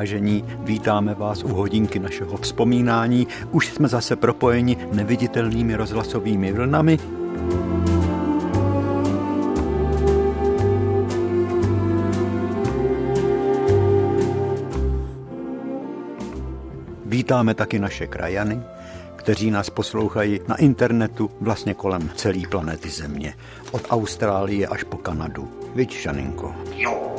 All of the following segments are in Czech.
vážení, vítáme vás u hodinky našeho vzpomínání. Už jsme zase propojeni neviditelnými rozhlasovými vlnami. Vítáme taky naše krajany, kteří nás poslouchají na internetu vlastně kolem celé planety Země. Od Austrálie až po Kanadu. Viď, Šaninko? Jo.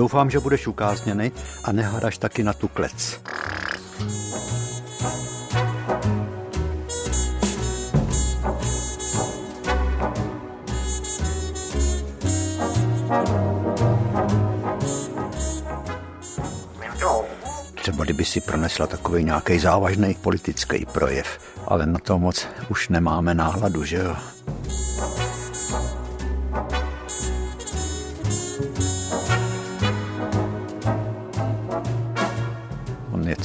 Doufám, že budeš ukázněný a nehadaš taky na tu klec. Třeba kdyby si pronesla takový nějaký závažný politický projev, ale na to moc už nemáme náhladu, že jo?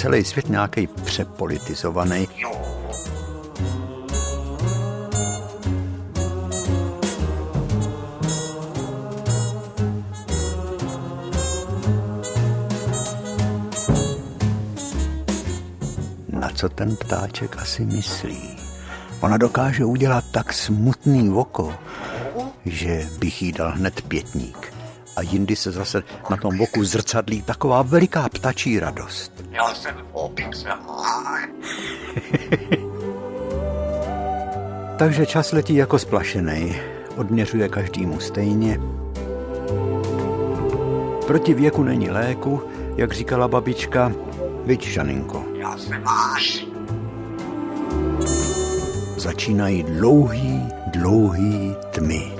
Celý svět nějaký přepolitizovaný. co ten ptáček asi myslí. Ona dokáže udělat tak smutný oko, že bych jí dal hned pětník. A jindy se zase na tom boku zrcadlí taková veliká ptačí radost. Já jsem opice. Takže čas letí jako splašený. Odměřuje každému stejně. Proti věku není léku, jak říkala babička, Viď, Žaninko. Já se máš. Začínají dlouhý, dlouhý tmy.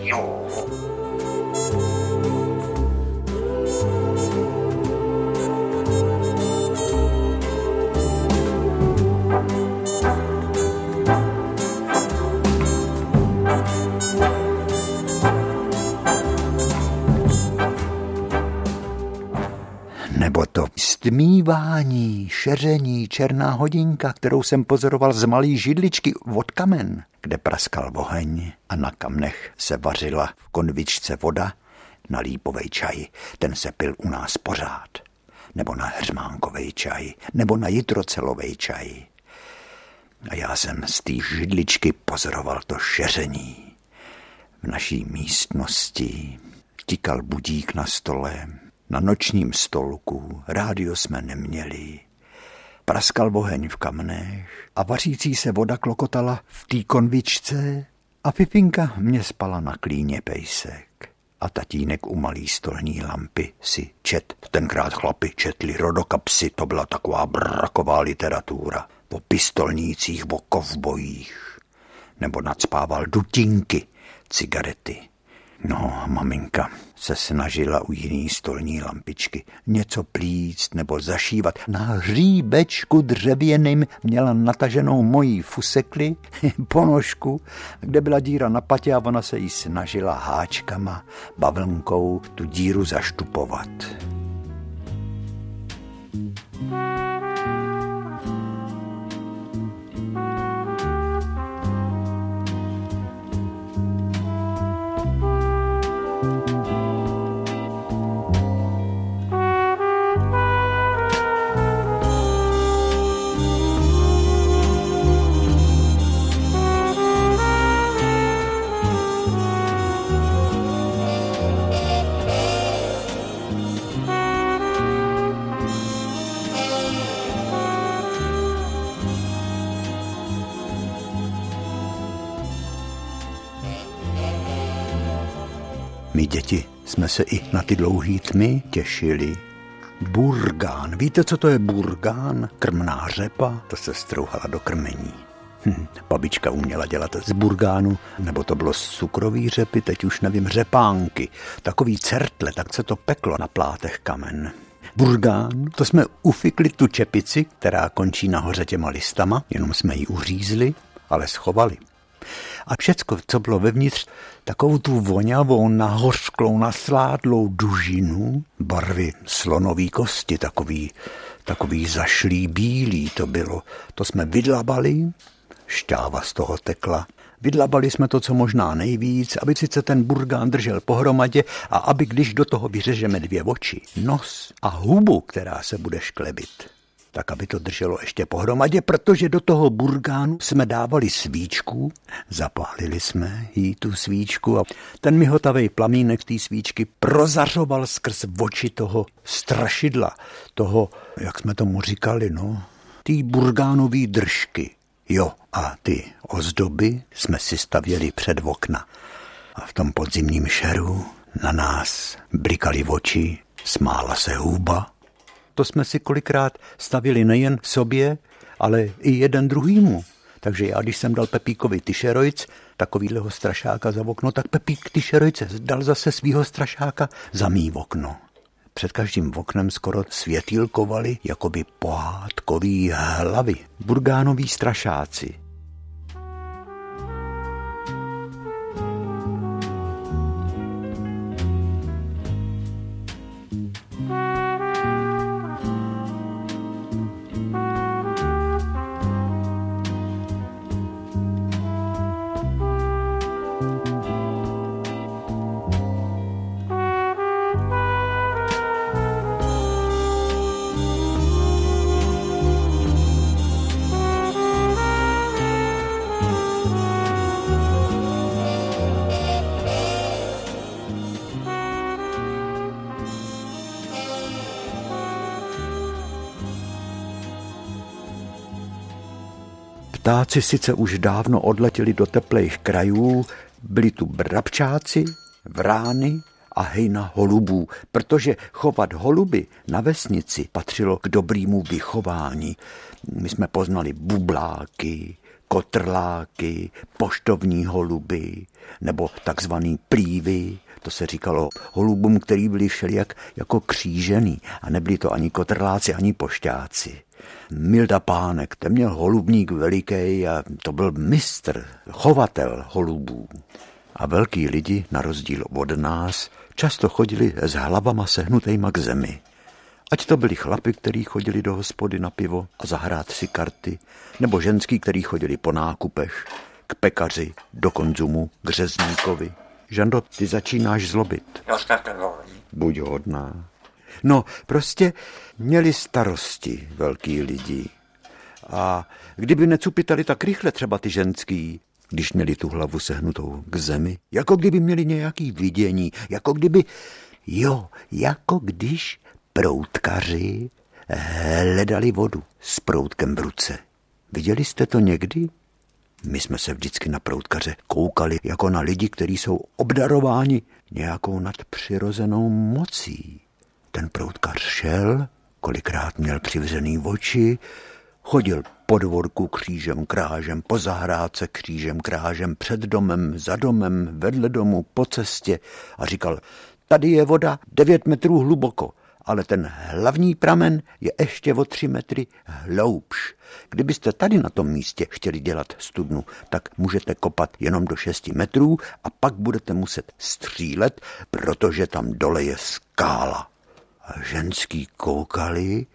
Stmívání, šeření, černá hodinka, kterou jsem pozoroval z malý židličky od kamen, kde praskal oheň a na kamnech se vařila v konvičce voda na lípovej čaj. Ten se pil u nás pořád. Nebo na hřmánkovej čaj, nebo na jitrocelovej čaj. A já jsem z té židličky pozoroval to šeření. V naší místnosti tikal budík na stole, na nočním stolku, rádio jsme neměli. Praskal boheň v kamnech a vařící se voda klokotala v té konvičce a Pifinka mě spala na klíně pejsek. A tatínek u malý stolní lampy si čet. Tenkrát chlapi četli rodokapsy, to byla taková braková literatura. O pistolnících, o kovbojích. Nebo nadspával dutinky, cigarety No, maminka se snažila u jiný stolní lampičky něco plíct nebo zašívat. Na hříbečku dřevěným měla nataženou mojí fusekli, ponožku, kde byla díra na patě a ona se jí snažila háčkama, bavlnkou tu díru zaštupovat. Děti jsme se i na ty dlouhý tmy těšili. Burgán. Víte, co to je burgán? Krmná řepa, to se strouhala do krmení. Hm, babička uměla dělat z burgánu, nebo to bylo z cukrový řepy, teď už nevím, řepánky. Takový certle, tak se to peklo na plátech kamen. Burgán, to jsme ufikli tu čepici, která končí nahoře těma listama, jenom jsme ji uřízli, ale schovali. A všecko, co bylo vevnitř, takovou tu voňavou, nahořklou, nasládlou dužinu, barvy slonový kosti, takový, takový zašlý bílý to bylo. To jsme vydlabali, šťáva z toho tekla Vydlabali jsme to, co možná nejvíc, aby sice ten burgán držel pohromadě a aby, když do toho vyřežeme dvě oči, nos a hubu, která se bude šklebit, tak aby to drželo ještě pohromadě, protože do toho burgánu jsme dávali svíčku, zapálili jsme jí tu svíčku a ten mihotavý plamínek té svíčky prozařoval skrz oči toho strašidla, toho, jak jsme tomu říkali, no, té burgánové držky. Jo, a ty ozdoby jsme si stavěli před okna. A v tom podzimním šeru na nás blikali oči, smála se hůba. To jsme si kolikrát stavili nejen sobě, ale i jeden druhýmu. Takže já, když jsem dal Pepíkovi tyšerojc, takovýhleho strašáka za okno, tak Pepík tyšerojce dal zase svýho strašáka za mý okno. Před každým oknem skoro světýlkovali jakoby pohádkový hlavy, burgánoví strašáci. Ptáci sice už dávno odletěli do teplejch krajů, byli tu brabčáci, vrány a hejna holubů, protože chovat holuby na vesnici patřilo k dobrýmu vychování. My jsme poznali bubláky, kotrláky, poštovní holuby nebo takzvaný plívy, to se říkalo holubům, který byli všelijak jako křížený a nebyli to ani kotrláci, ani pošťáci. Milda Pánek, ten měl holubník veliký a to byl mistr, chovatel holubů. A velký lidi, na rozdíl od nás, často chodili s hlavama sehnutejma k zemi. Ať to byli chlapi, kteří chodili do hospody na pivo a zahrát si karty, nebo ženský, kteří chodili po nákupech, k pekaři, do konzumu, k řezníkovi. Žando, ty začínáš zlobit. Buď hodná. No, prostě měli starosti velký lidi. A kdyby necupitali tak rychle třeba ty ženský, když měli tu hlavu sehnutou k zemi, jako kdyby měli nějaký vidění, jako kdyby, jo, jako když proutkaři hledali vodu s proutkem v ruce. Viděli jste to někdy? My jsme se vždycky na proutkaře koukali jako na lidi, kteří jsou obdarováni nějakou nadpřirozenou mocí. Ten proutkař šel, kolikrát měl přivřený oči, chodil po dvorku křížem krážem, po zahrádce křížem krážem, před domem, za domem, vedle domu, po cestě a říkal, tady je voda devět metrů hluboko, ale ten hlavní pramen je ještě o tři metry hloubš. Kdybyste tady na tom místě chtěli dělat studnu, tak můžete kopat jenom do 6 metrů a pak budete muset střílet, protože tam dole je skála. Ženský koukali,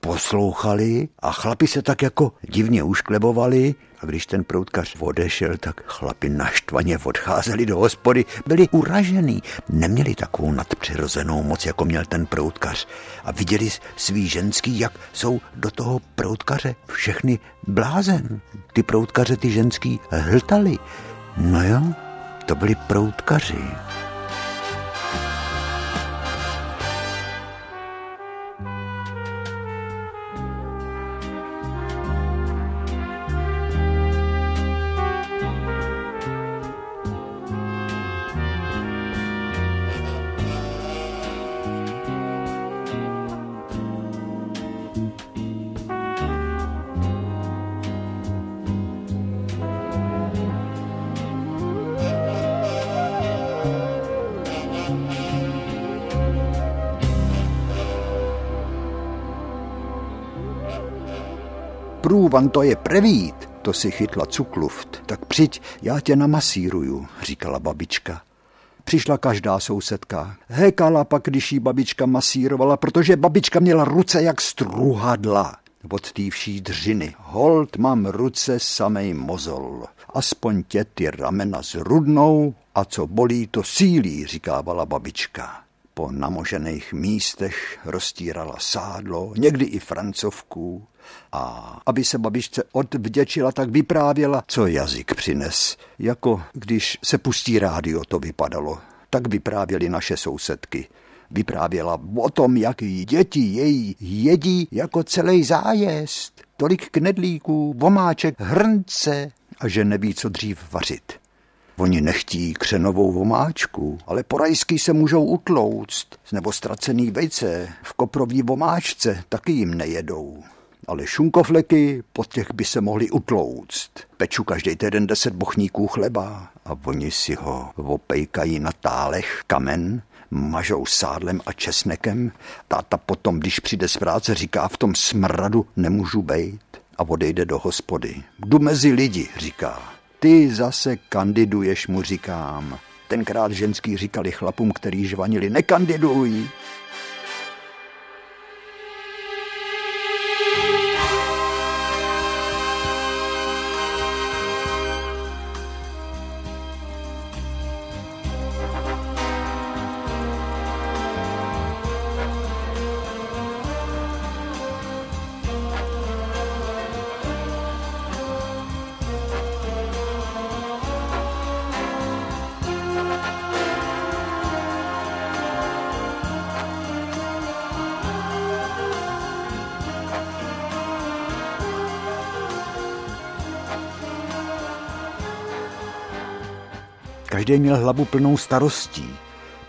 poslouchali a chlapi se tak jako divně ušklebovali a když ten proutkař odešel, tak chlapi naštvaně odcházeli do hospody, byli uražený, neměli takovou nadpřirozenou moc, jako měl ten proutkař a viděli svý ženský, jak jsou do toho proutkaře všechny blázen. Ty proutkaře ty ženský hltali. No jo, to byli proutkaři. Průvan to je prevít, to si chytla cukluft. Tak přijď, já tě namasíruju, říkala babička. Přišla každá sousedka. Hekala pak, když jí babička masírovala, protože babička měla ruce jak struhadla. od té vší dřiny. Hold mám ruce samej mozol, aspoň tě ty ramena zrudnou a co bolí, to sílí, říkávala babička. Po namožených místech roztírala sádlo, někdy i francovku, a aby se babičce odvděčila, tak vyprávěla, co jazyk přines. Jako když se pustí rádio, to vypadalo. Tak vyprávěly naše sousedky. Vyprávěla o tom, jak děti její jedí jako celý zájezd. Tolik knedlíků, vomáček, hrnce a že neví, co dřív vařit. Oni nechtí křenovou vomáčku, ale po rajsky se můžou utlouct, nebo ztracený vejce v koprový vomáčce taky jim nejedou ale šunkofleky, pod těch by se mohli utlouct. Peču každý týden deset bochníků chleba a oni si ho opejkají na tálech kamen, mažou sádlem a česnekem. Táta potom, když přijde z práce, říká, v tom smradu nemůžu bejt a odejde do hospody. Jdu mezi lidi, říká. Ty zase kandiduješ, mu říkám. Tenkrát ženský říkali chlapům, který žvanili, nekandiduj. Každý měl hlavu plnou starostí.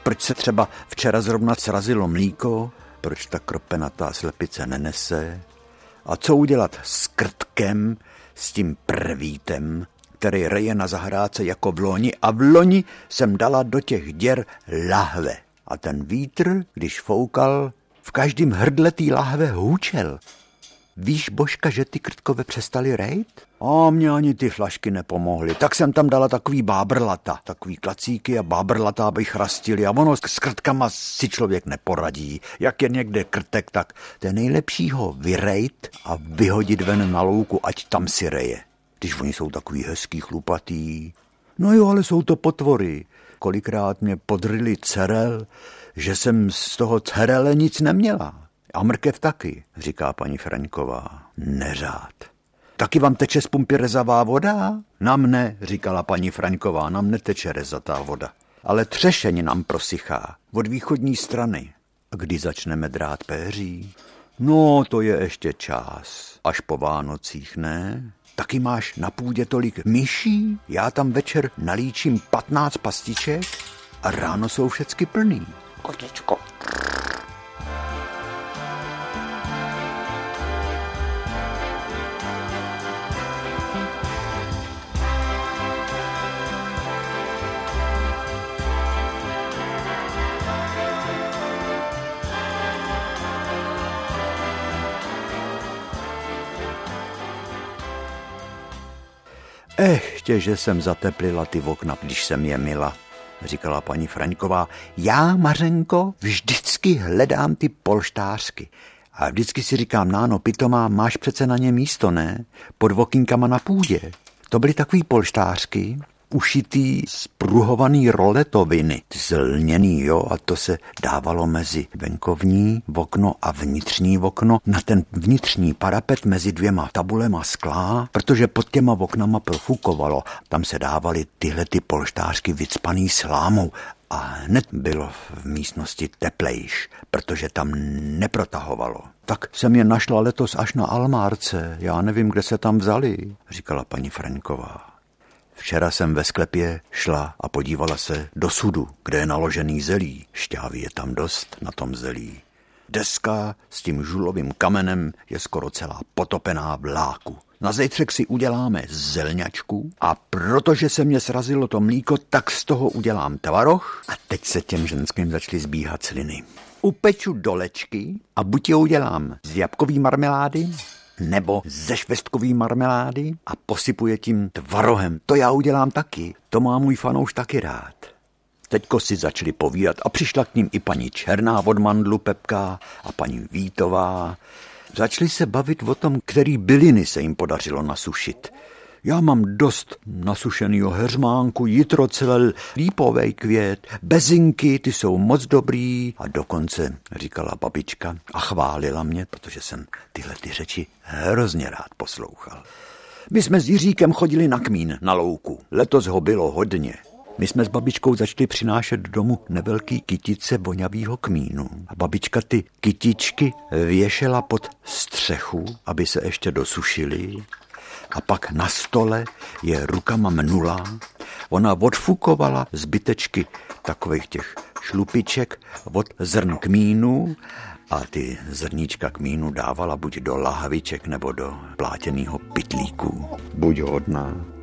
Proč se třeba včera zrovna srazilo mlíko, proč ta kropenatá slepice nenese, a co udělat s krtkem, s tím prvítem, který reje na zahrádce jako v loni a v loni jsem dala do těch děr lahve. A ten vítr, když foukal, v každém hrdle té lahve hůčel. Víš, Božka, že ty krtkové přestali rejt? A mě ani ty flašky nepomohly. Tak jsem tam dala takový bábrlata, takový klacíky a bábrlata, aby chrastili. A ono s krtkama si člověk neporadí. Jak je někde krtek, tak to je nejlepší ho vyrejt a vyhodit ven na louku, ať tam si reje. Když oni jsou takový hezký, chlupatý. No jo, ale jsou to potvory. Kolikrát mě podryli cerel, že jsem z toho cerele nic neměla. A mrkev taky, říká paní Fraňková. Neřád. Taky vám teče z pumpy rezavá voda? Nám ne, říkala paní Fraňková, nám neteče rezatá voda. Ale třešeň nám prosychá od východní strany. A kdy začneme drát péří? No, to je ještě čas. Až po Vánocích, ne? Taky máš na půdě tolik myší? Já tam večer nalíčím 15 pastiček a ráno jsou všecky plný. Kotičko. Ještě, že jsem zateplila ty okna, když jsem je mila, říkala paní Fraňková. Já, Mařenko, vždycky hledám ty polštářky. A vždycky si říkám, náno, pitomá, máš přece na ně místo, ne? Pod vokinkama na půdě. To byly takový polštářky, ušitý spruhovaný roletoviny, zlněný, jo, a to se dávalo mezi venkovní okno a vnitřní okno na ten vnitřní parapet mezi dvěma tabulema skla, protože pod těma oknama profukovalo. Tam se dávaly tyhle ty polštářky vycpaný slámou a hned bylo v místnosti teplejš, protože tam neprotahovalo. Tak jsem je našla letos až na Almárce, já nevím, kde se tam vzali, říkala paní Franková. Včera jsem ve sklepě šla a podívala se do sudu, kde je naložený zelí. Šťávy je tam dost na tom zelí. Deska s tím žulovým kamenem je skoro celá potopená v láku. Na zejtřek si uděláme zelňačku a protože se mě srazilo to mlíko, tak z toho udělám tvaroh a teď se těm ženským začaly zbíhat sliny. Upeču dolečky a buď je udělám z jabkový marmelády, nebo ze švestkový marmelády a posypuje tím tvarohem. To já udělám taky. To má můj fanouš taky rád. Teďko si začali povídat a přišla k ním i paní Černá od mandlu Pepka a paní Vítová. Začali se bavit o tom, který byliny se jim podařilo nasušit. Já mám dost nasušenýho heřmánku, jitrocelel, lípovej květ, bezinky, ty jsou moc dobrý. A dokonce říkala babička a chválila mě, protože jsem tyhle ty řeči hrozně rád poslouchal. My jsme s Jiříkem chodili na kmín na louku. Letos ho bylo hodně. My jsme s babičkou začali přinášet domů nevelký kytice voňavýho kmínu. A babička ty kytičky věšela pod střechu, aby se ještě dosušily a pak na stole je rukama mnula. Ona odfukovala zbytečky takových těch šlupiček od zrn kmínu a ty zrníčka kmínu dávala buď do lahviček nebo do plátěného pitlíku. Buď hodná.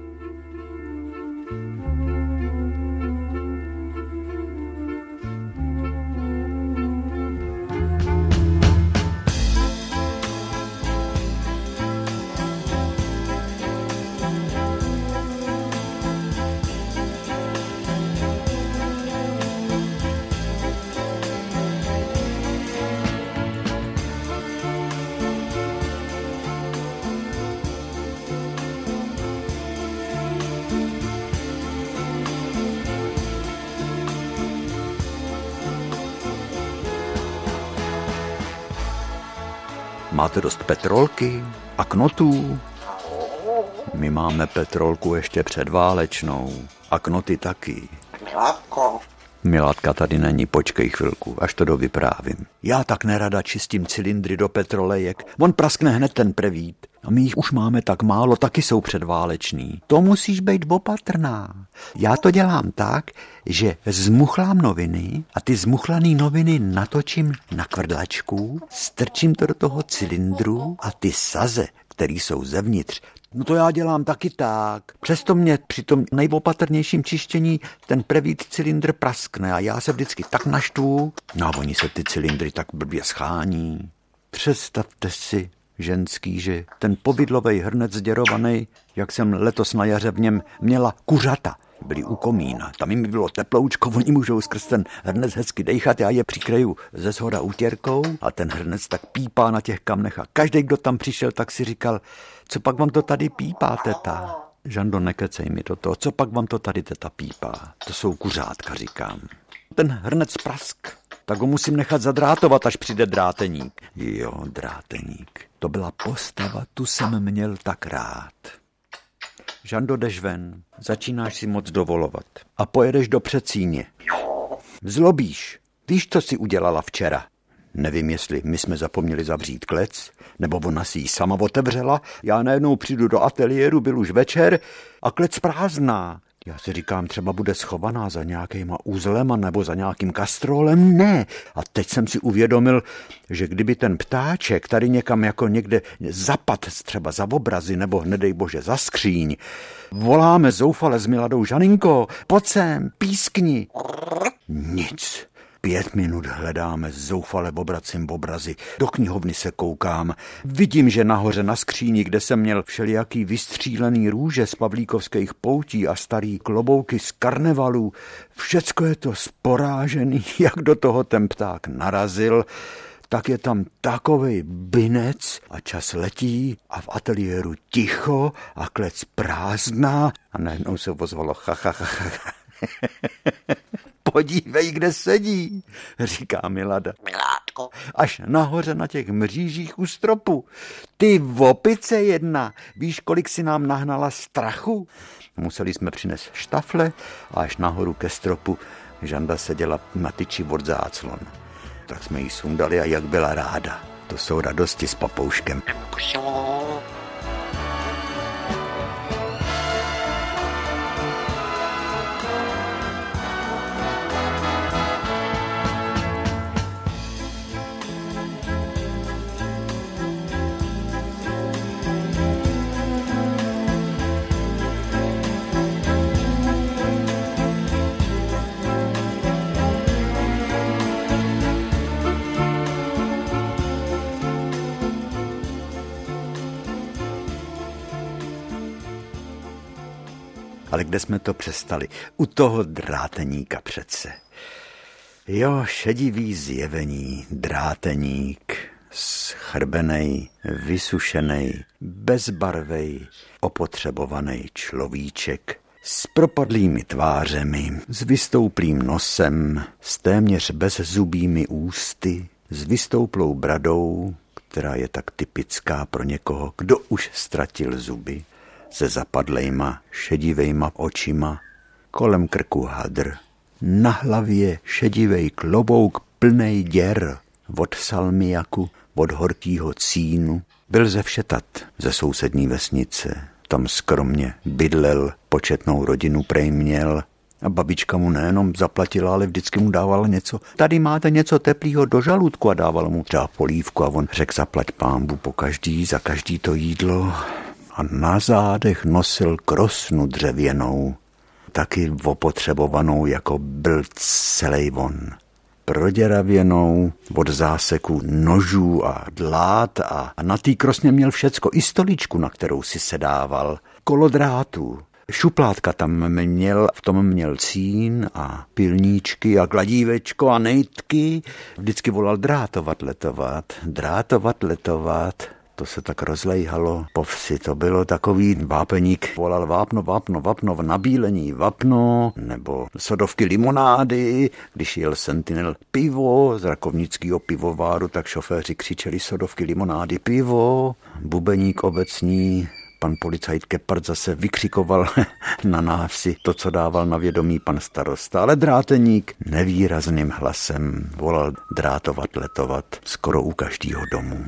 Máte dost petrolky a knotů? My máme petrolku ještě předválečnou a knoty taky. Milátko. Milátka tady není, počkej chvilku, až to dovyprávím. Já tak nerada čistím cylindry do petrolejek, on praskne hned ten prevít. A my jich už máme tak málo, taky jsou předváleční. To musíš být opatrná. Já to dělám tak, že zmuchlám noviny a ty zmuchlané noviny natočím na kvrdlačku, strčím to do toho cylindru a ty saze, které jsou zevnitř, No to já dělám taky tak. Přesto mě při tom nejopatrnějším čištění ten prevít cylindr praskne a já se vždycky tak naštvu. No a oni se ty cylindry tak blbě schání. Představte si, ženský, že ten pobydlový hrnec zděrovaný, jak jsem letos na jaře v něm měla kuřata, byli u komína. Tam jim bylo teploučko, oni můžou skrz ten hrnec hezky dejchat, já je přikryju ze zhoda útěrkou a ten hrnec tak pípá na těch kamnech a každý, kdo tam přišel, tak si říkal, co pak vám to tady pípá, teta? Žando, nekecej mi do toho, co pak vám to tady teta pípá? To jsou kuřátka, říkám. Ten hrnec prask, tak ho musím nechat zadrátovat, až přijde dráteník. Jo, dráteník. To byla postava, tu jsem měl tak rád. Žando, jdeš ven, začínáš si moc dovolovat a pojedeš do přecíně. Zlobíš, víš, co si udělala včera? Nevím, jestli my jsme zapomněli zavřít klec, nebo ona si ji sama otevřela. Já najednou přijdu do ateliéru, byl už večer a klec prázdná. Já si říkám, třeba bude schovaná za nějakýma úzlema nebo za nějakým kastrolem. Ne. A teď jsem si uvědomil, že kdyby ten ptáček tady někam jako někde zapad třeba za obrazy nebo nedej bože za skříň, voláme zoufale s Miladou Žaninko, pojď sem, pískni. Nic. Pět minut hledáme, zoufale obracím obrazy. Do knihovny se koukám. Vidím, že nahoře na skříni, kde jsem měl všelijaký vystřílený růže z pavlíkovských poutí a starý klobouky z karnevalů, všecko je to sporážený, jak do toho ten pták narazil tak je tam takovej binec a čas letí a v ateliéru ticho a klec prázdná a najednou se ozvalo ha, ha, ha, ha. Podívej, kde sedí, říká Milada. Milátko. Až nahoře na těch mřížích u stropu. Ty vopice jedna, víš, kolik si nám nahnala strachu? Museli jsme přines štafle a až nahoru ke stropu Žanda seděla na tyči od záclon. Tak jsme jí sundali a jak byla ráda. To jsou radosti s papouškem. Ale kde jsme to přestali? U toho dráteníka přece. Jo, šedivý zjevení, dráteník. schrbenej, vysušenej, bezbarvej, opotřebovaný človíček s propadlými tvářemi, s vystouplým nosem, s téměř bezzubými ústy, s vystouplou bradou, která je tak typická pro někoho, kdo už ztratil zuby, se zapadlejma, šedivejma očima, kolem krku hadr, na hlavě šedivej klobouk plnej děr, od salmiaku, od horkýho cínu, byl ze všetat ze sousední vesnice. Tam skromně bydlel, početnou rodinu prej měl a babička mu nejenom zaplatila, ale vždycky mu dávala něco. Tady máte něco teplého do žaludku a dávala mu třeba polívku a on řekl zaplať pámbu po každý, za každý to jídlo. A na zádech nosil krosnu dřevěnou, taky opotřebovanou, jako byl celý von proděravěnou od záseku nožů a dlát a na té krosně měl všecko, i stoličku, na kterou si sedával, kolodrátů, Šuplátka tam měl, v tom měl cín a pilníčky a kladívečko a nejtky. Vždycky volal drátovat, letovat, drátovat, letovat. To se tak rozlejhalo. Po vsi. To bylo takový vápeník, volal vápno, vápno, vápno v nabílení, vápno, nebo sodovky limonády, když jel Sentinel pivo z rakovnického pivováru, tak šoféři křičeli sodovky limonády pivo, bubeník obecní, pan policajt Kepard zase vykřikoval na návsi to, co dával na vědomí pan starosta, ale dráteník nevýrazným hlasem volal drátovat, letovat skoro u každého domu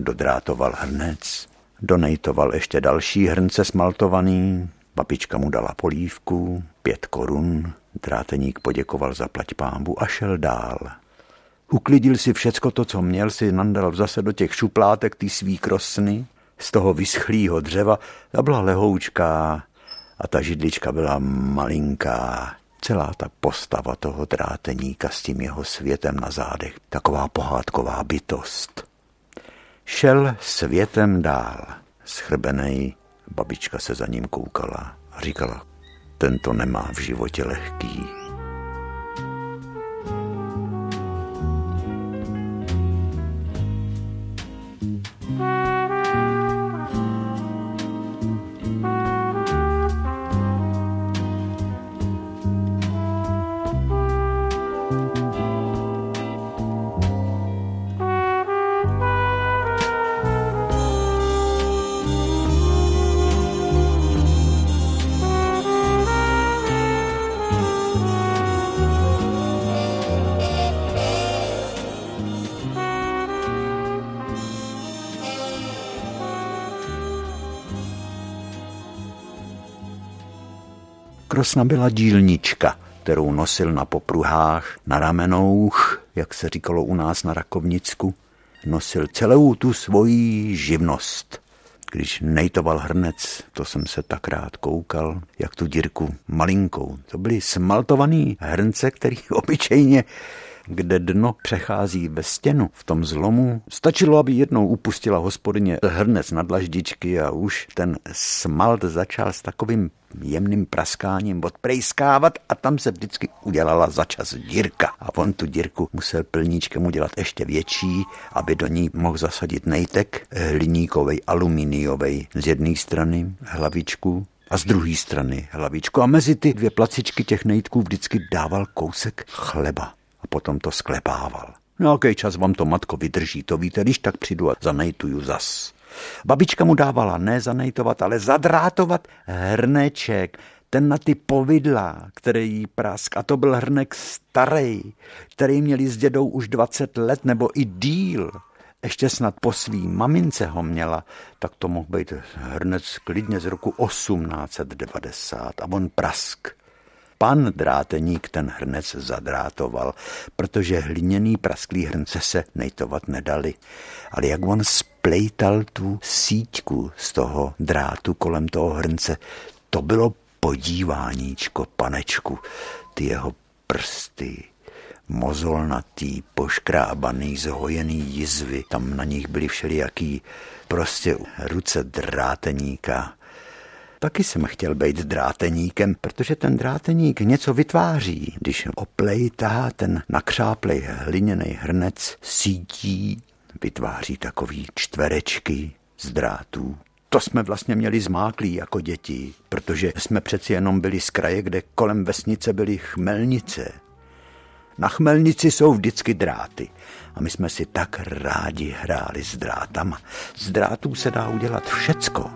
dodrátoval hrnec, donejtoval ještě další hrnce smaltovaný, babička mu dala polívku, pět korun, dráteník poděkoval za plať pámbu a šel dál. Uklidil si všecko to, co měl, si nandal zase do těch šuplátek ty svý krosny, z toho vyschlýho dřeva, ta byla lehoučká a ta židlička byla malinká. Celá ta postava toho dráteníka s tím jeho světem na zádech, taková pohádková bytost. Šel světem dál. Schrbenej, babička se za ním koukala a říkala, tento nemá v životě lehký. Krosna byla dílnička, kterou nosil na popruhách, na ramenouch, jak se říkalo u nás na Rakovnicku. Nosil celou tu svoji živnost. Když nejtoval hrnec, to jsem se tak rád koukal, jak tu dírku malinkou. To byly smaltovaný hrnce, který obyčejně kde dno přechází ve stěnu v tom zlomu. Stačilo, aby jednou upustila hospodyně hrnec na dlaždičky a už ten smalt začal s takovým jemným praskáním odprejskávat a tam se vždycky udělala začas dírka. A on tu dírku musel plníčkem udělat ještě větší, aby do ní mohl zasadit nejtek hliníkovej, aluminiovej z jedné strany hlavičku a z druhé strany hlavičku. A mezi ty dvě placičky těch nejtků vždycky dával kousek chleba potom to sklepával. Nějaký čas vám to matko vydrží, to víte, když tak přijdu a zanejtuju zas. Babička mu dávala ne zanejtovat, ale zadrátovat hrneček, ten na ty povidla, který jí prask. A to byl hrnek starý, který měli s dědou už 20 let nebo i díl. Ještě snad po svý mamince ho měla, tak to mohl být hrnec klidně z roku 1890 a on prask pan dráteník ten hrnec zadrátoval, protože hliněný prasklý hrnce se nejtovat nedali. Ale jak on splejtal tu síťku z toho drátu kolem toho hrnce, to bylo podíváníčko, panečku, ty jeho prsty, mozolnatý, poškrábaný, zhojený jizvy, tam na nich byly všelijaký prostě ruce dráteníka, Taky jsem chtěl být dráteníkem, protože ten dráteník něco vytváří. Když oplejtá ten nakřáplej hliněný hrnec, sítí vytváří takový čtverečky z drátů. To jsme vlastně měli zmáklí jako děti, protože jsme přeci jenom byli z kraje, kde kolem vesnice byly chmelnice. Na chmelnici jsou vždycky dráty. A my jsme si tak rádi hráli s drátama. Z drátů se dá udělat všecko.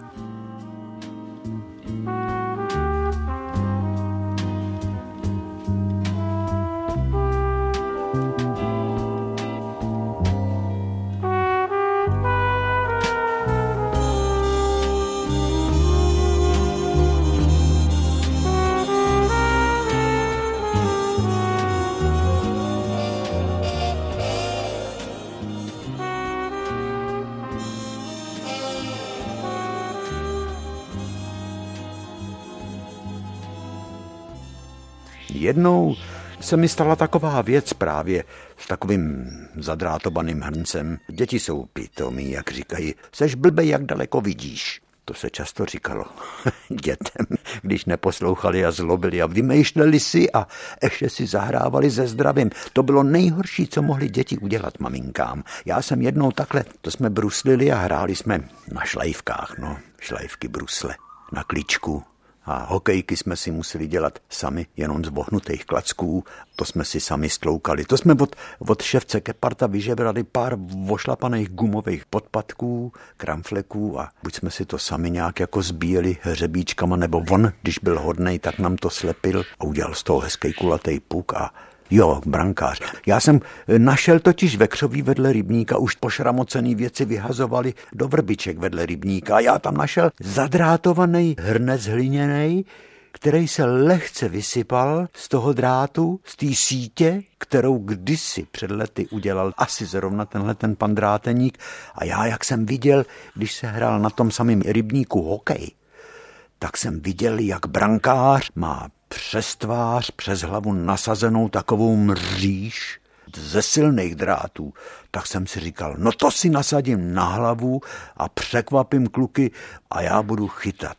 Jednou se mi stala taková věc právě s takovým zadrátovaným hrncem. Děti jsou pitomí, jak říkají, seš blbej, jak daleko vidíš. To se často říkalo dětem, když neposlouchali a zlobili a vymýšleli si a ještě si zahrávali ze zdravím. To bylo nejhorší, co mohli děti udělat maminkám. Já jsem jednou takhle, to jsme bruslili a hráli jsme na šlajvkách, no, šlajvky brusle, na klíčku a hokejky jsme si museli dělat sami, jenom z vohnutých klacků. To jsme si sami stloukali. To jsme od, od ševce Keparta vyžebrali pár vošlapaných gumových podpatků, kramfleků a buď jsme si to sami nějak jako zbíjeli hřebíčkama, nebo on, když byl hodnej, tak nám to slepil a udělal z toho hezký kulatý puk a Jo, brankář. Já jsem našel totiž ve křoví vedle rybníka, už pošramocený věci vyhazovali do vrbiček vedle rybníka. Já tam našel zadrátovaný hrnec hliněný, který se lehce vysypal z toho drátu, z té sítě, kterou kdysi před lety udělal asi zrovna tenhle ten pan dráteník. A já, jak jsem viděl, když se hrál na tom samém rybníku hokej, tak jsem viděl, jak brankář má přes tvář, přes hlavu nasazenou takovou mříž ze silných drátů, tak jsem si říkal, no to si nasadím na hlavu a překvapím kluky a já budu chytat.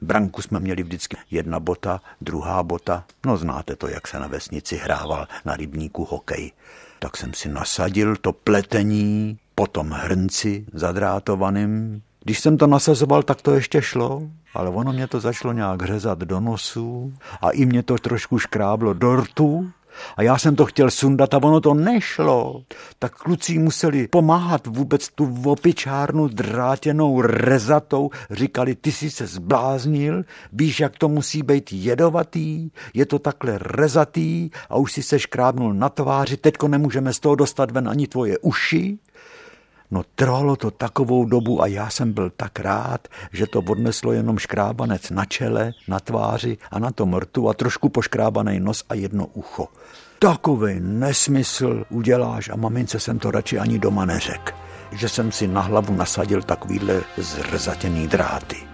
Branku jsme měli vždycky jedna bota, druhá bota. No znáte to, jak se na vesnici hrával na rybníku hokej. Tak jsem si nasadil to pletení, potom hrnci zadrátovaným. Když jsem to nasazoval, tak to ještě šlo ale ono mě to začalo nějak řezat do nosu a i mě to trošku škráblo do rtu a já jsem to chtěl sundat a ono to nešlo. Tak kluci museli pomáhat vůbec tu opičárnu drátěnou rezatou. Říkali, ty jsi se zbláznil, víš, jak to musí být jedovatý, je to takhle rezatý a už si se škrábnul na tváři, teďko nemůžeme z toho dostat ven ani tvoje uši. No trvalo to takovou dobu a já jsem byl tak rád, že to odneslo jenom škrábanec na čele, na tváři a na tom rtu a trošku poškrábaný nos a jedno ucho. Takový nesmysl uděláš a mamince jsem to radši ani doma neřekl, že jsem si na hlavu nasadil takovýhle zrzatěný dráty.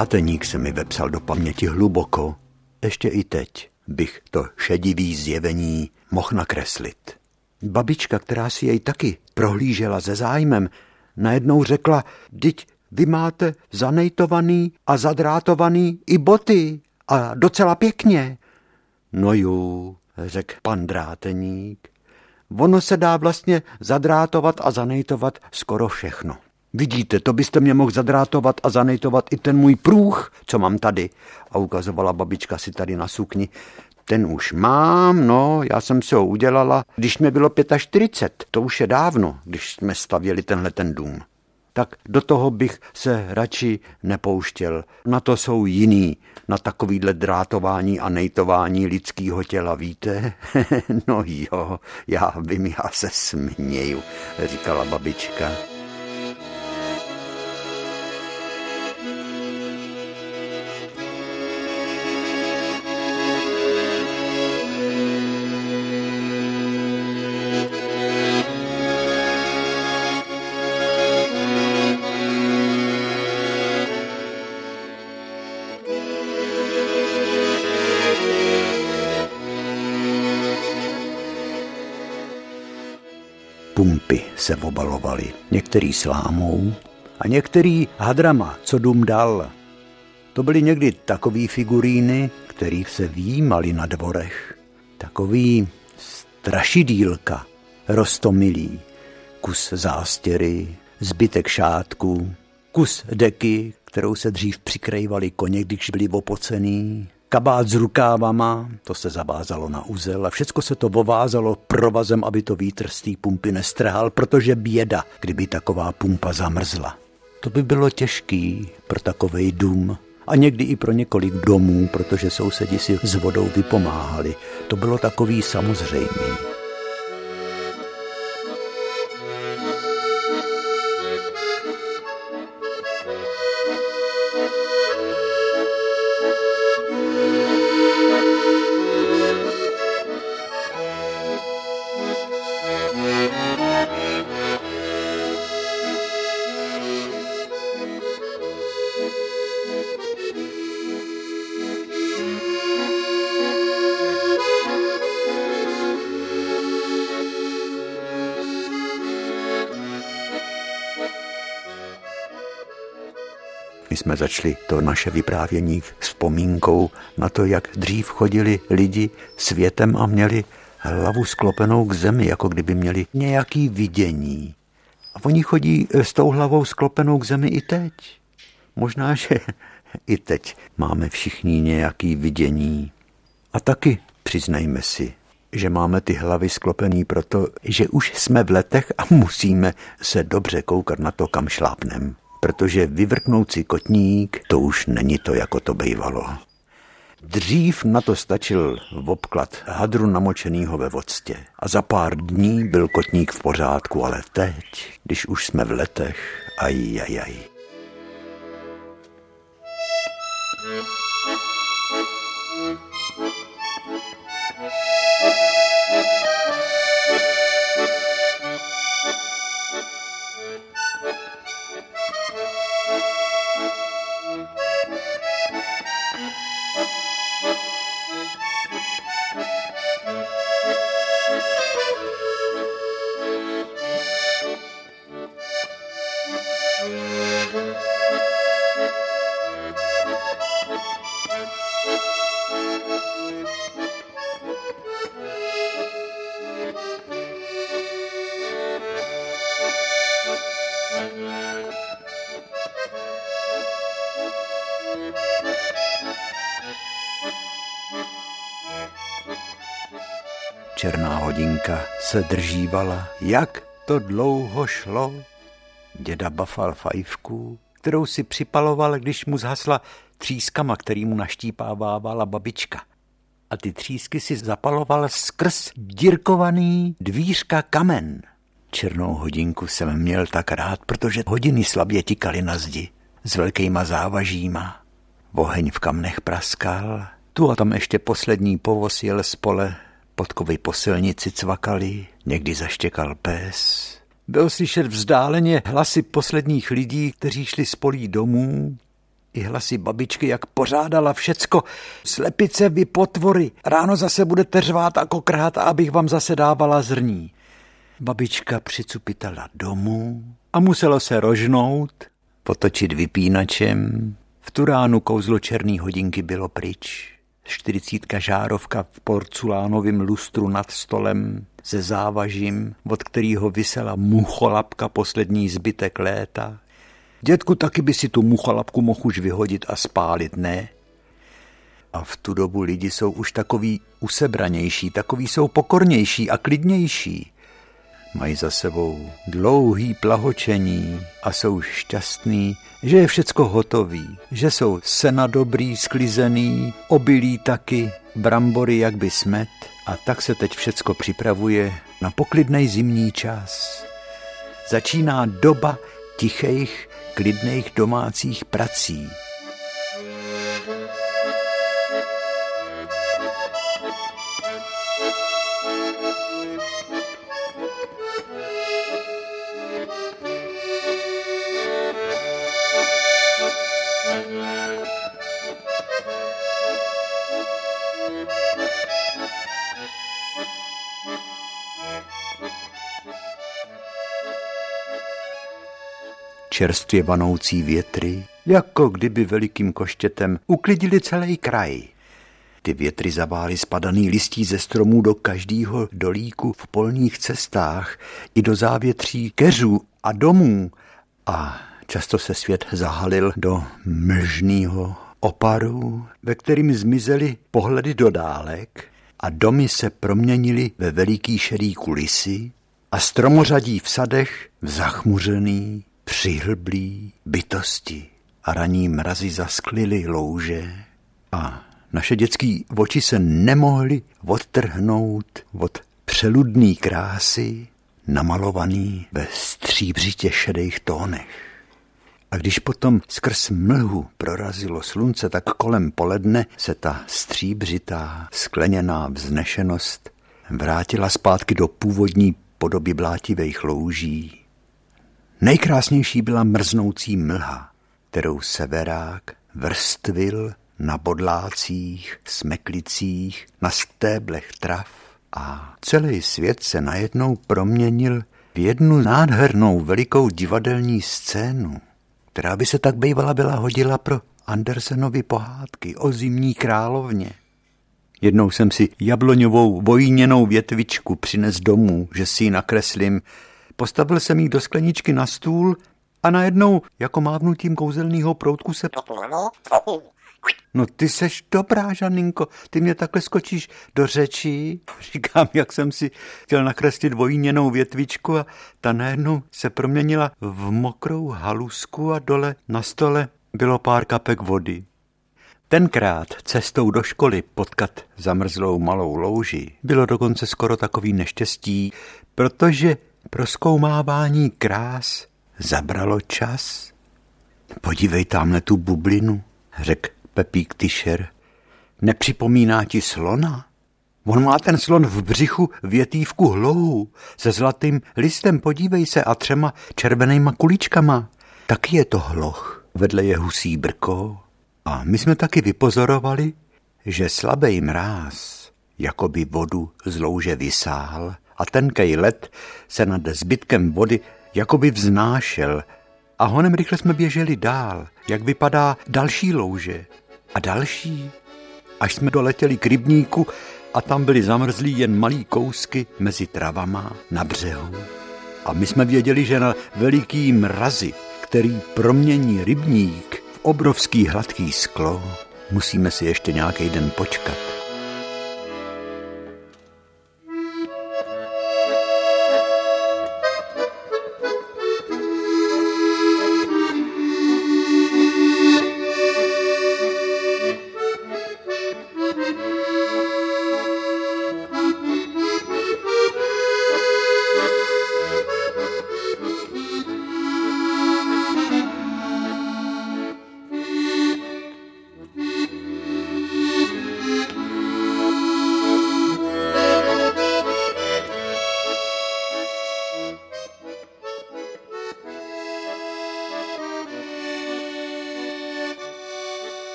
Dráteník se mi vepsal do paměti hluboko. Ještě i teď bych to šedivý zjevení mohl nakreslit. Babička, která si jej taky prohlížela se zájmem, najednou řekla, dyť vy máte zanejtovaný a zadrátovaný i boty a docela pěkně. No ju, řekl pan dráteník, ono se dá vlastně zadrátovat a zanejtovat skoro všechno. Vidíte, to byste mě mohl zadrátovat a zanejtovat i ten můj průh, co mám tady. A ukazovala babička si tady na sukni. Ten už mám, no, já jsem si ho udělala, když mi bylo 45, to už je dávno, když jsme stavěli tenhle ten dům. tak do toho bych se radši nepouštěl. Na to jsou jiný, na takovýhle drátování a nejtování lidského těla, víte? no jo, já vím, já se směju, říkala babička. Se obalovaly, některý slámou a některý hadrama, co dům dal. To byly někdy takový figuríny, který se výjímali na dvorech. Takový strašidílka, rostomilý, kus zástěry, zbytek šátku, kus deky, kterou se dřív přikrývali koně, když byli opocený, kabát s rukávama, to se zavázalo na uzel a všecko se to vovázalo provazem, aby to vítr z té pumpy nestrhal, protože běda, kdyby taková pumpa zamrzla. To by bylo těžký pro takovej dům a někdy i pro několik domů, protože sousedi si s vodou vypomáhali. To bylo takový samozřejmý. Jsme začali to naše vyprávění vzpomínkou na to, jak dřív chodili lidi světem a měli hlavu sklopenou k zemi, jako kdyby měli nějaký vidění. A oni chodí s tou hlavou sklopenou k zemi i teď. Možná, že i teď máme všichni nějaký vidění. A taky přiznejme si, že máme ty hlavy sklopený proto, že už jsme v letech a musíme se dobře koukat na to, kam šlápnem protože vyvrknout si kotník, to už není to, jako to bývalo. Dřív na to stačil v obklad hadru namočenýho ve vodstě a za pár dní byl kotník v pořádku, ale teď, když už jsme v letech, aj, aj, aj. Hodinka se držívala, jak to dlouho šlo. Děda bafal fajfku, kterou si připaloval, když mu zhasla třískama, který mu naštípávala babička. A ty třísky si zapaloval skrz dírkovaný dvířka kamen. Černou hodinku jsem měl tak rád, protože hodiny slabě tikaly na zdi s velkýma závažíma. Oheň v kamnech praskal, tu a tam ještě poslední povoz jel z pole podkovy po silnici cvakali, někdy zaštěkal pes. Byl slyšet vzdáleně hlasy posledních lidí, kteří šli z polí domů, i hlasy babičky, jak pořádala všecko. Slepice, vy potvory, ráno zase budete řvát a kokrát, abych vám zase dávala zrní. Babička přicupitala domů a muselo se rožnout, potočit vypínačem. V tu ránu kouzlo černý hodinky bylo pryč čtyřicítka žárovka v porculánovém lustru nad stolem se závažím, od kterého vysela mucholapka poslední zbytek léta. Dětku, taky by si tu mucholapku mohl už vyhodit a spálit, ne? A v tu dobu lidi jsou už takový usebranější, takový jsou pokornější a klidnější. Mají za sebou dlouhý plahočení a jsou šťastní, že je všecko hotový, že jsou sena dobrý, sklizený, obilí taky, brambory jak by smet a tak se teď všecko připravuje na poklidnej zimní čas. Začíná doba tichých, klidných domácích prací. Čerstvě vanoucí větry, jako kdyby velikým koštětem uklidili celý kraj. Ty větry zavály spadaný listí ze stromů do každého dolíku v polních cestách i do závětří keřů a domů. A často se svět zahalil do mlžného oparu, ve kterým zmizely pohledy do dálek a domy se proměnily ve veliký šedý kulisy a stromořadí v sadech v zachmuřený, přihlblí bytosti a raní mrazy zasklily louže a naše dětský oči se nemohly odtrhnout od přeludný krásy namalovaný ve stříbřitě šedých tónech. A když potom skrz mlhu prorazilo slunce, tak kolem poledne se ta stříbřitá, skleněná vznešenost vrátila zpátky do původní podoby blátivých louží Nejkrásnější byla mrznoucí mlha, kterou severák vrstvil na bodlácích, smeklicích, na stéblech trav a celý svět se najednou proměnil v jednu nádhernou velikou divadelní scénu, která by se tak bývala byla hodila pro Andersenovy pohádky o zimní královně. Jednou jsem si jabloňovou vojněnou větvičku přines domů, že si ji nakreslím Postavil jsem jí do skleničky na stůl a najednou, jako mávnutím kouzelného proutku se... No ty seš dobrá, Žaninko, ty mě takhle skočíš do řečí. Říkám, jak jsem si chtěl nakreslit dvojněnou větvičku a ta najednou se proměnila v mokrou halusku a dole na stole bylo pár kapek vody. Tenkrát cestou do školy potkat zamrzlou malou louži bylo dokonce skoro takový neštěstí, protože pro zkoumávání krás zabralo čas. Podívej tamhle tu bublinu, řekl Pepík Tyšer. Nepřipomíná ti slona? On má ten slon v břichu větývku hlouhu se zlatým listem, podívej se, a třema červenýma kuličkama. Taky je to hloch, vedle je husí brko. A my jsme taky vypozorovali, že slabý mráz jako by vodu z louže vysál a tenkej led se nad zbytkem vody jakoby vznášel a honem rychle jsme běželi dál, jak vypadá další louže a další, až jsme doletěli k rybníku a tam byly zamrzlí jen malý kousky mezi travama na břehu. A my jsme věděli, že na veliký mrazy, který promění rybník v obrovský hladký sklo, musíme si ještě nějaký den počkat.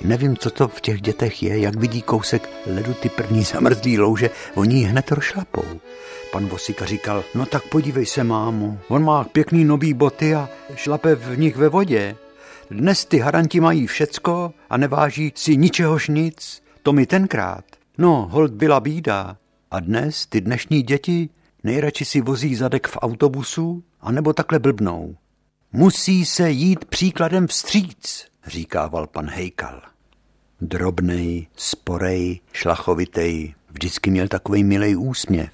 Nevím, co to v těch dětech je, jak vidí kousek ledu ty první zamrzlý louže, oni hned rošlapou. Pan Vosika říkal, no tak podívej se, mámo, on má pěkný nový boty a šlape v nich ve vodě. Dnes ty haranti mají všecko a neváží si ničehož nic. To mi tenkrát. No, hold byla bída. A dnes ty dnešní děti nejradši si vozí zadek v autobusu, anebo takhle blbnou. Musí se jít příkladem vstříc, říkával pan Hejkal. Drobnej, sporej, šlachovitej, vždycky měl takový milej úsměv.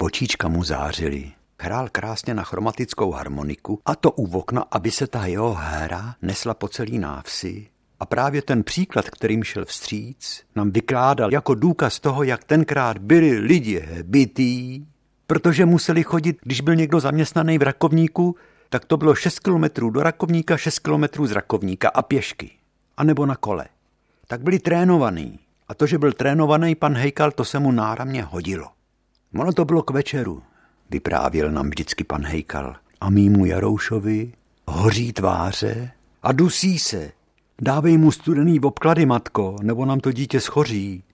Očíčka mu zářily. Hrál krásně na chromatickou harmoniku a to u okna, aby se ta jeho hra nesla po celý návsi. A právě ten příklad, kterým šel vstříc, nám vykládal jako důkaz toho, jak tenkrát byli lidi bytý, protože museli chodit, když byl někdo zaměstnaný v Rakovníku, tak to bylo 6 kilometrů do Rakovníka, 6 kilometrů z Rakovníka a pěšky. A nebo na kole. Tak byli trénovaný. A to, že byl trénovaný pan Hejkal, to se mu náramně hodilo. Ono to bylo k večeru, vyprávěl nám vždycky pan Hejkal. A mýmu Jaroušovi hoří tváře a dusí se. Dávej mu studený obklady, matko, nebo nám to dítě schoří.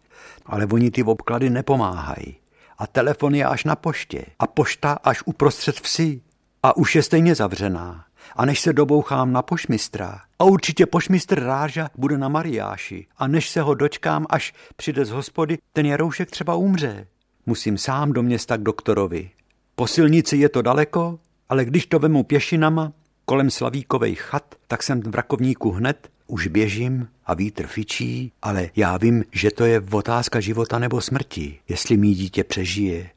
Ale oni ty obklady nepomáhají. A telefon je až na poště. A pošta až uprostřed vsi. A už je stejně zavřená. A než se dobouchám na pošmistra, a určitě pošmistr Ráža bude na Mariáši, a než se ho dočkám, až přijde z hospody, ten Jaroušek třeba umře. Musím sám do města k doktorovi. Po silnici je to daleko, ale když to vemu pěšinama, kolem Slavíkovej chat, tak jsem v Rakovníku hned, už běžím a vítr fičí, ale já vím, že to je otázka života nebo smrti, jestli mý dítě přežije.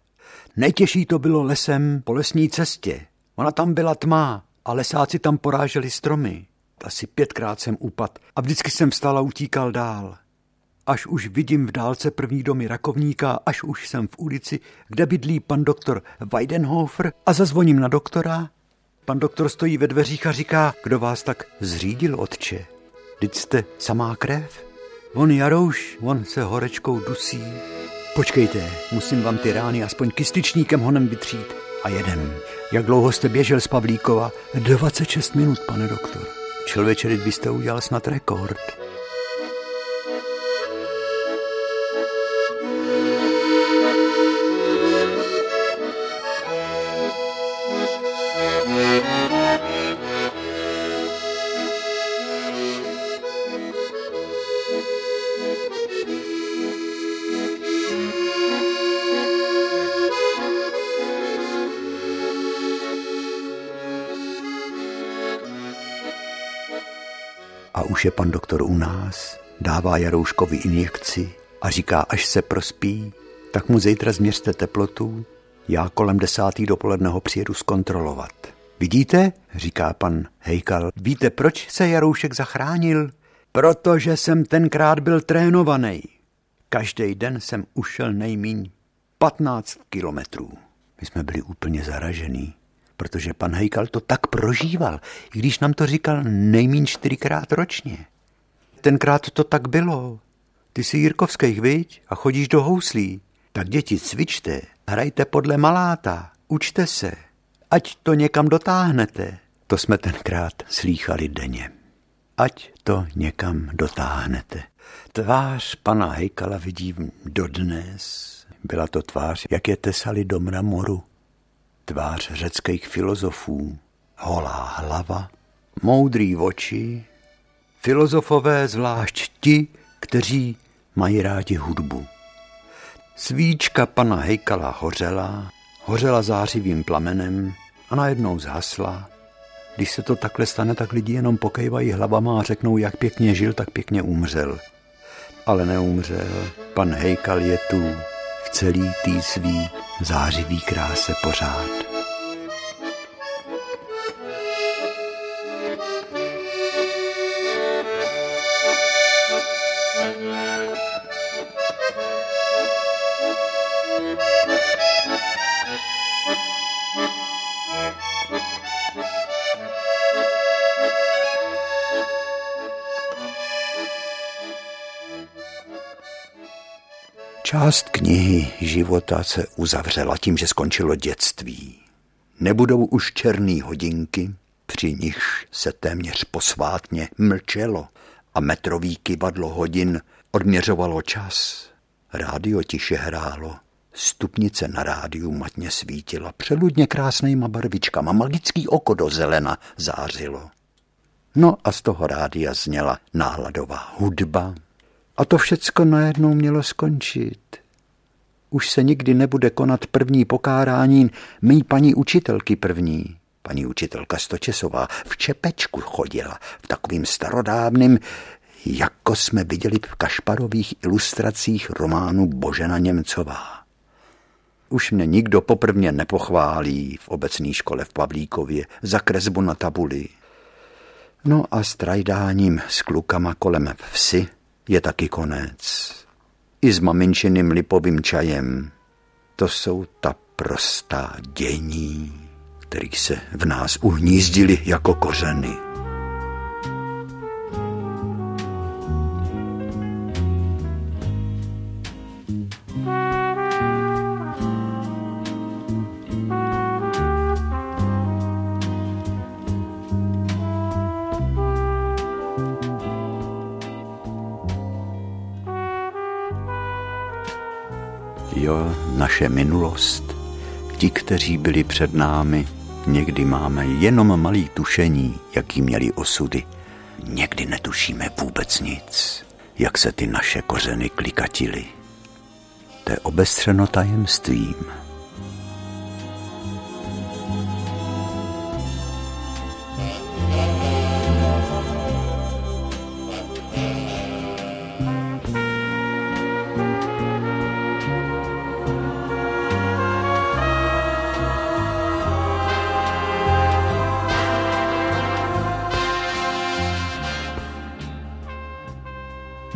Nejtěžší to bylo lesem po lesní cestě. Ona tam byla tma a lesáci tam poráželi stromy. Asi pětkrát jsem upad a vždycky jsem vstal a utíkal dál až už vidím v dálce první domy rakovníka, až už jsem v ulici, kde bydlí pan doktor Weidenhofer a zazvoním na doktora. Pan doktor stojí ve dveřích a říká, kdo vás tak zřídil, otče? Vždyť jste samá krev? On Jarouš, on se horečkou dusí. Počkejte, musím vám ty rány aspoň kystičníkem honem vytřít. A jedem. Jak dlouho jste běžel z Pavlíkova? 26 minut, pane doktor. Člověče, vy jste udělal snad rekord. Je pan doktor u nás, dává Jarouškovi injekci a říká, až se prospí, tak mu zítra změřte teplotu, já kolem desátý dopoledne ho přijedu zkontrolovat. Vidíte, říká pan Hejkal, víte, proč se Jaroušek zachránil? Protože jsem tenkrát byl trénovaný. Každý den jsem ušel nejmíň 15 kilometrů. My jsme byli úplně zaražení protože pan Hejkal to tak prožíval, i když nám to říkal nejmín čtyřikrát ročně. Tenkrát to tak bylo. Ty jsi Jirkovských, viď? A chodíš do houslí. Tak děti, cvičte, hrajte podle maláta, učte se, ať to někam dotáhnete. To jsme tenkrát slýchali denně. Ať to někam dotáhnete. Tvář pana Hejkala vidím dodnes. Byla to tvář, jak je tesali do mramoru tvář řeckých filozofů, holá hlava, moudrý oči, filozofové zvlášť ti, kteří mají rádi hudbu. Svíčka pana Hejkala hořela, hořela zářivým plamenem a najednou zhasla. Když se to takhle stane, tak lidi jenom pokejvají hlavama a řeknou, jak pěkně žil, tak pěkně umřel. Ale neumřel, pan Hejkal je tu celý tý svý zářivý kráse pořád. Část knihy života se uzavřela tím, že skončilo dětství. Nebudou už černý hodinky, při nichž se téměř posvátně mlčelo a metrový kybadlo hodin odměřovalo čas. Rádio tiše hrálo, stupnice na rádiu matně svítila přeludně krásnýma barvičkama, magický oko do zelena zářilo. No a z toho rádia zněla náladová hudba, a to všecko najednou mělo skončit. Už se nikdy nebude konat první pokárání mý paní učitelky první. Paní učitelka Stočesová v čepečku chodila, v takovým starodávným, jako jsme viděli v Kašparových ilustracích románu Božena Němcová. už mě nikdo poprvně nepochválí v obecné škole v Pavlíkově za kresbu na tabuli. No a s trajdáním s klukama kolem vsi je taky konec. I s maminčiným lipovým čajem. To jsou ta prostá dění, kterých se v nás uhnízdili jako kořeny. Jo, naše minulost, ti, kteří byli před námi, někdy máme jenom malý tušení, jaký měli osudy. Někdy netušíme vůbec nic, jak se ty naše kořeny klikatily. To je obestřeno tajemstvím.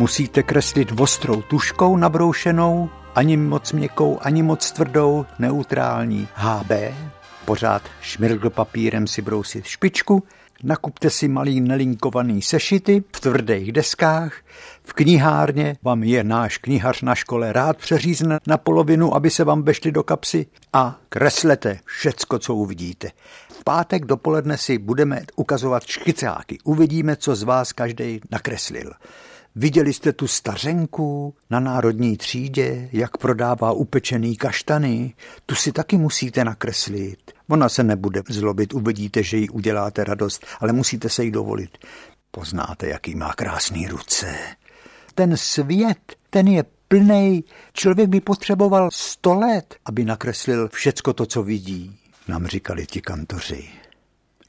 Musíte kreslit ostrou tuškou nabroušenou, ani moc měkkou, ani moc tvrdou, neutrální HB. Pořád šmirgl papírem si brousit špičku, nakupte si malý nelinkovaný sešity v tvrdých deskách, v knihárně vám je náš knihař na škole rád přeřízne na polovinu, aby se vám vešli do kapsy a kreslete všecko, co uvidíte. V pátek dopoledne si budeme ukazovat škicáky. Uvidíme, co z vás každý nakreslil. Viděli jste tu stařenku na národní třídě, jak prodává upečený kaštany? Tu si taky musíte nakreslit. Ona se nebude zlobit, uvidíte, že jí uděláte radost, ale musíte se jí dovolit. Poznáte, jaký má krásný ruce. Ten svět, ten je plný. Člověk by potřeboval sto let, aby nakreslil všecko to, co vidí, nám říkali ti kantoři.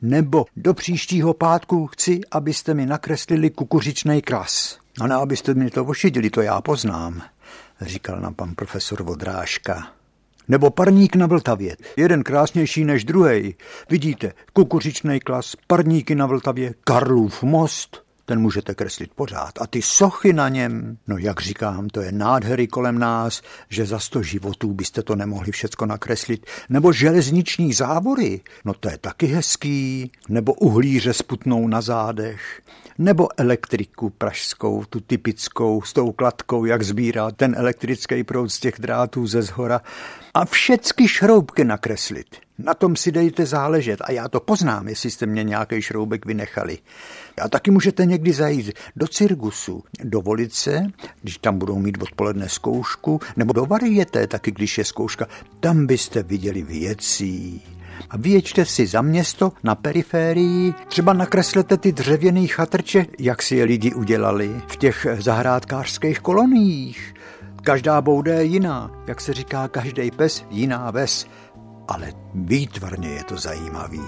Nebo do příštího pátku chci, abyste mi nakreslili kukuřičný kras. No ne, abyste mi to ošidili, to já poznám, říkal nám pan profesor Vodrážka. Nebo parník na Vltavě, jeden krásnější než druhý. Vidíte, kukuřičný klas, parníky na Vltavě, Karlův most, ten můžete kreslit pořád. A ty sochy na něm, no jak říkám, to je nádhery kolem nás, že za sto životů byste to nemohli všecko nakreslit. Nebo železniční závory, no to je taky hezký. Nebo uhlíře sputnou na zádech. Nebo elektriku pražskou, tu typickou, s tou kladkou, jak sbírá ten elektrický proud z těch drátů ze zhora. A všecky šroubky nakreslit. Na tom si dejte záležet a já to poznám, jestli jste mě nějaký šroubek vynechali. A taky můžete někdy zajít do cirkusu, dovolit se, když tam budou mít odpoledne zkoušku, nebo do variete, taky když je zkouška, tam byste viděli věcí. A vyjeďte si za město na periférii, třeba nakreslete ty dřevěný chatrče, jak si je lidi udělali v těch zahrádkářských koloniích. Každá bouda je jiná, jak se říká, každý pes jiná ves, ale výtvarně je to zajímavý.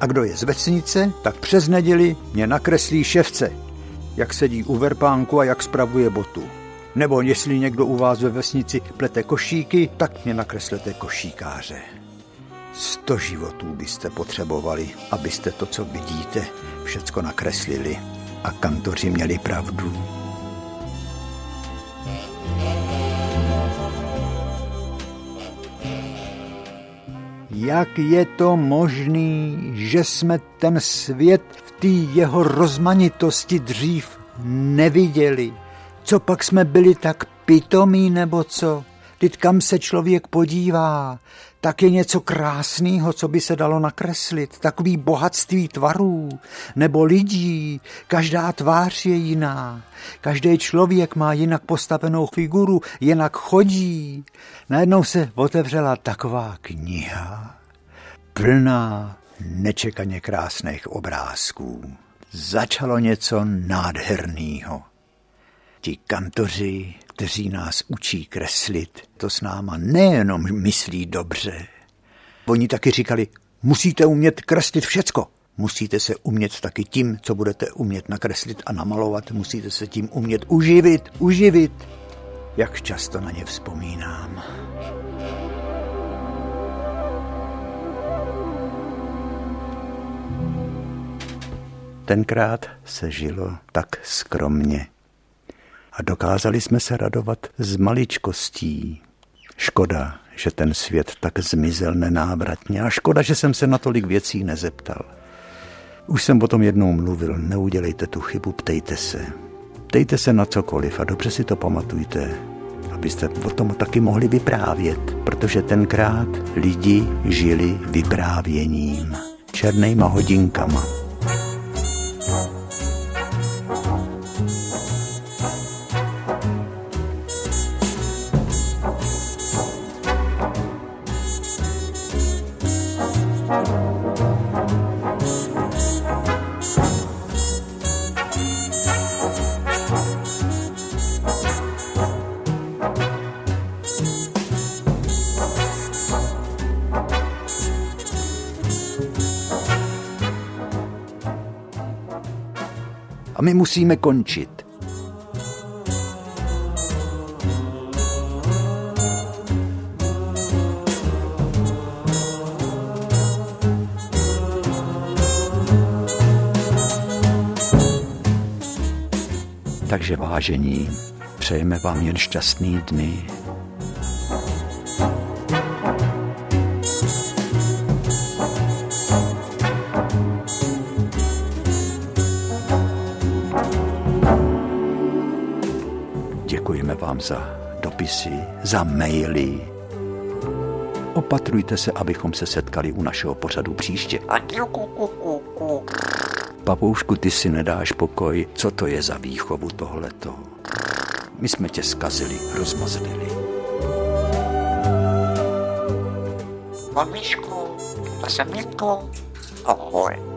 A kdo je z vesnice, tak přes neděli mě nakreslí ševce, jak sedí u verpánku a jak spravuje botu. Nebo jestli někdo u vás ve vesnici plete košíky, tak mě nakreslete košíkáře. Sto životů byste potřebovali, abyste to, co vidíte, všecko nakreslili. A kantoři měli pravdu. Jak je to možný, že jsme ten svět v té jeho rozmanitosti dřív neviděli? Co pak jsme byli tak pitomí nebo co? Teď kam se člověk podívá, tak je něco krásného, co by se dalo nakreslit. Takový bohatství tvarů nebo lidí. Každá tvář je jiná. Každý člověk má jinak postavenou figuru, jinak chodí. Najednou se otevřela taková kniha, plná nečekaně krásných obrázků. Začalo něco nádherného. Ti kantoři kteří nás učí kreslit, to s náma nejenom myslí dobře. Oni taky říkali, musíte umět kreslit všecko. Musíte se umět taky tím, co budete umět nakreslit a namalovat, musíte se tím umět uživit, uživit. Jak často na ně vzpomínám. Tenkrát se žilo tak skromně. A dokázali jsme se radovat z maličkostí. Škoda, že ten svět tak zmizel nenávratně a škoda, že jsem se na tolik věcí nezeptal. Už jsem o tom jednou mluvil, neudělejte tu chybu, ptejte se. Ptejte se na cokoliv a dobře si to pamatujte, abyste o tom taky mohli vyprávět, protože tenkrát lidi žili vyprávěním, černýma hodinkama. My musíme končit. Takže vážení, přejeme vám jen šťastný dny, za maily. Opatrujte se, abychom se setkali u našeho pořadu příště. Papoušku, ty si nedáš pokoj. Co to je za výchovu tohleto? My jsme tě skazili, rozmazlili. Mamičku, a ahoj.